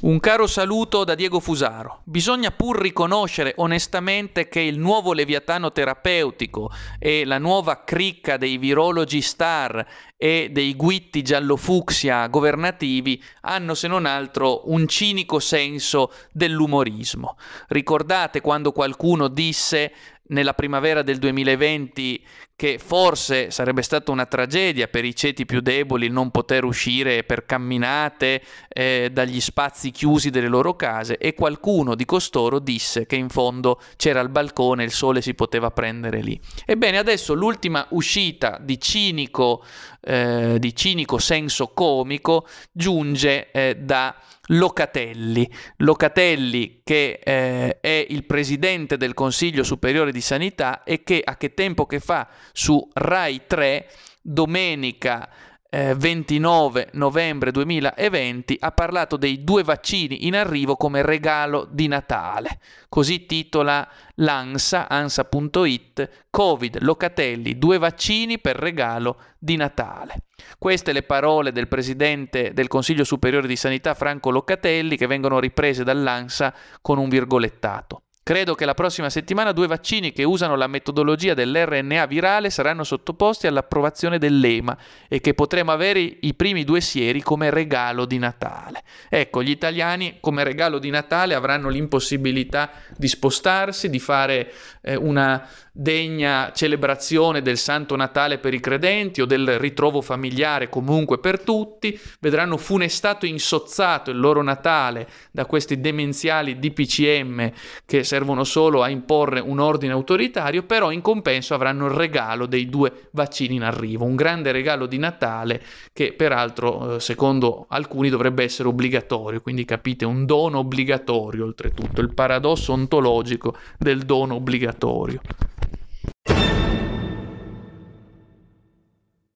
Un caro saluto da Diego Fusaro. Bisogna pur riconoscere onestamente che il nuovo leviatano terapeutico e la nuova cricca dei virologi star e dei guitti giallo-fucsia governativi hanno se non altro un cinico senso dell'umorismo. Ricordate quando qualcuno disse nella primavera del 2020 che forse sarebbe stata una tragedia per i ceti più deboli non poter uscire per camminate eh, dagli spazi chiusi delle loro case e qualcuno di costoro disse che in fondo c'era il balcone il sole si poteva prendere lì. Ebbene adesso l'ultima uscita di cinico, eh, di cinico senso comico giunge eh, da Locatelli. Locatelli che eh, è il presidente del Consiglio Superiore di Sanità e che a che tempo che fa su Rai 3 domenica eh, 29 novembre 2020 ha parlato dei due vaccini in arrivo come regalo di Natale. Così titola l'ANSA, ansa.it, Covid, Locatelli, due vaccini per regalo di Natale. Queste le parole del presidente del Consiglio Superiore di Sanità Franco Locatelli che vengono riprese dall'ANSA con un virgolettato. Credo che la prossima settimana due vaccini che usano la metodologia dell'RNA virale saranno sottoposti all'approvazione dell'EMA e che potremo avere i primi due sieri come regalo di Natale. Ecco, gli italiani come regalo di Natale avranno l'impossibilità di spostarsi, di fare eh, una degna celebrazione del Santo Natale per i credenti o del ritrovo familiare comunque per tutti, vedranno funestato e insozzato il loro Natale da questi demenziali DPCM che servono solo a imporre un ordine autoritario, però in compenso avranno il regalo dei due vaccini in arrivo, un grande regalo di Natale che peraltro eh, secondo alcuni dovrebbe essere obbligatorio, quindi capite un dono obbligatorio oltretutto, il paradosso ontologico del dono obbligatorio.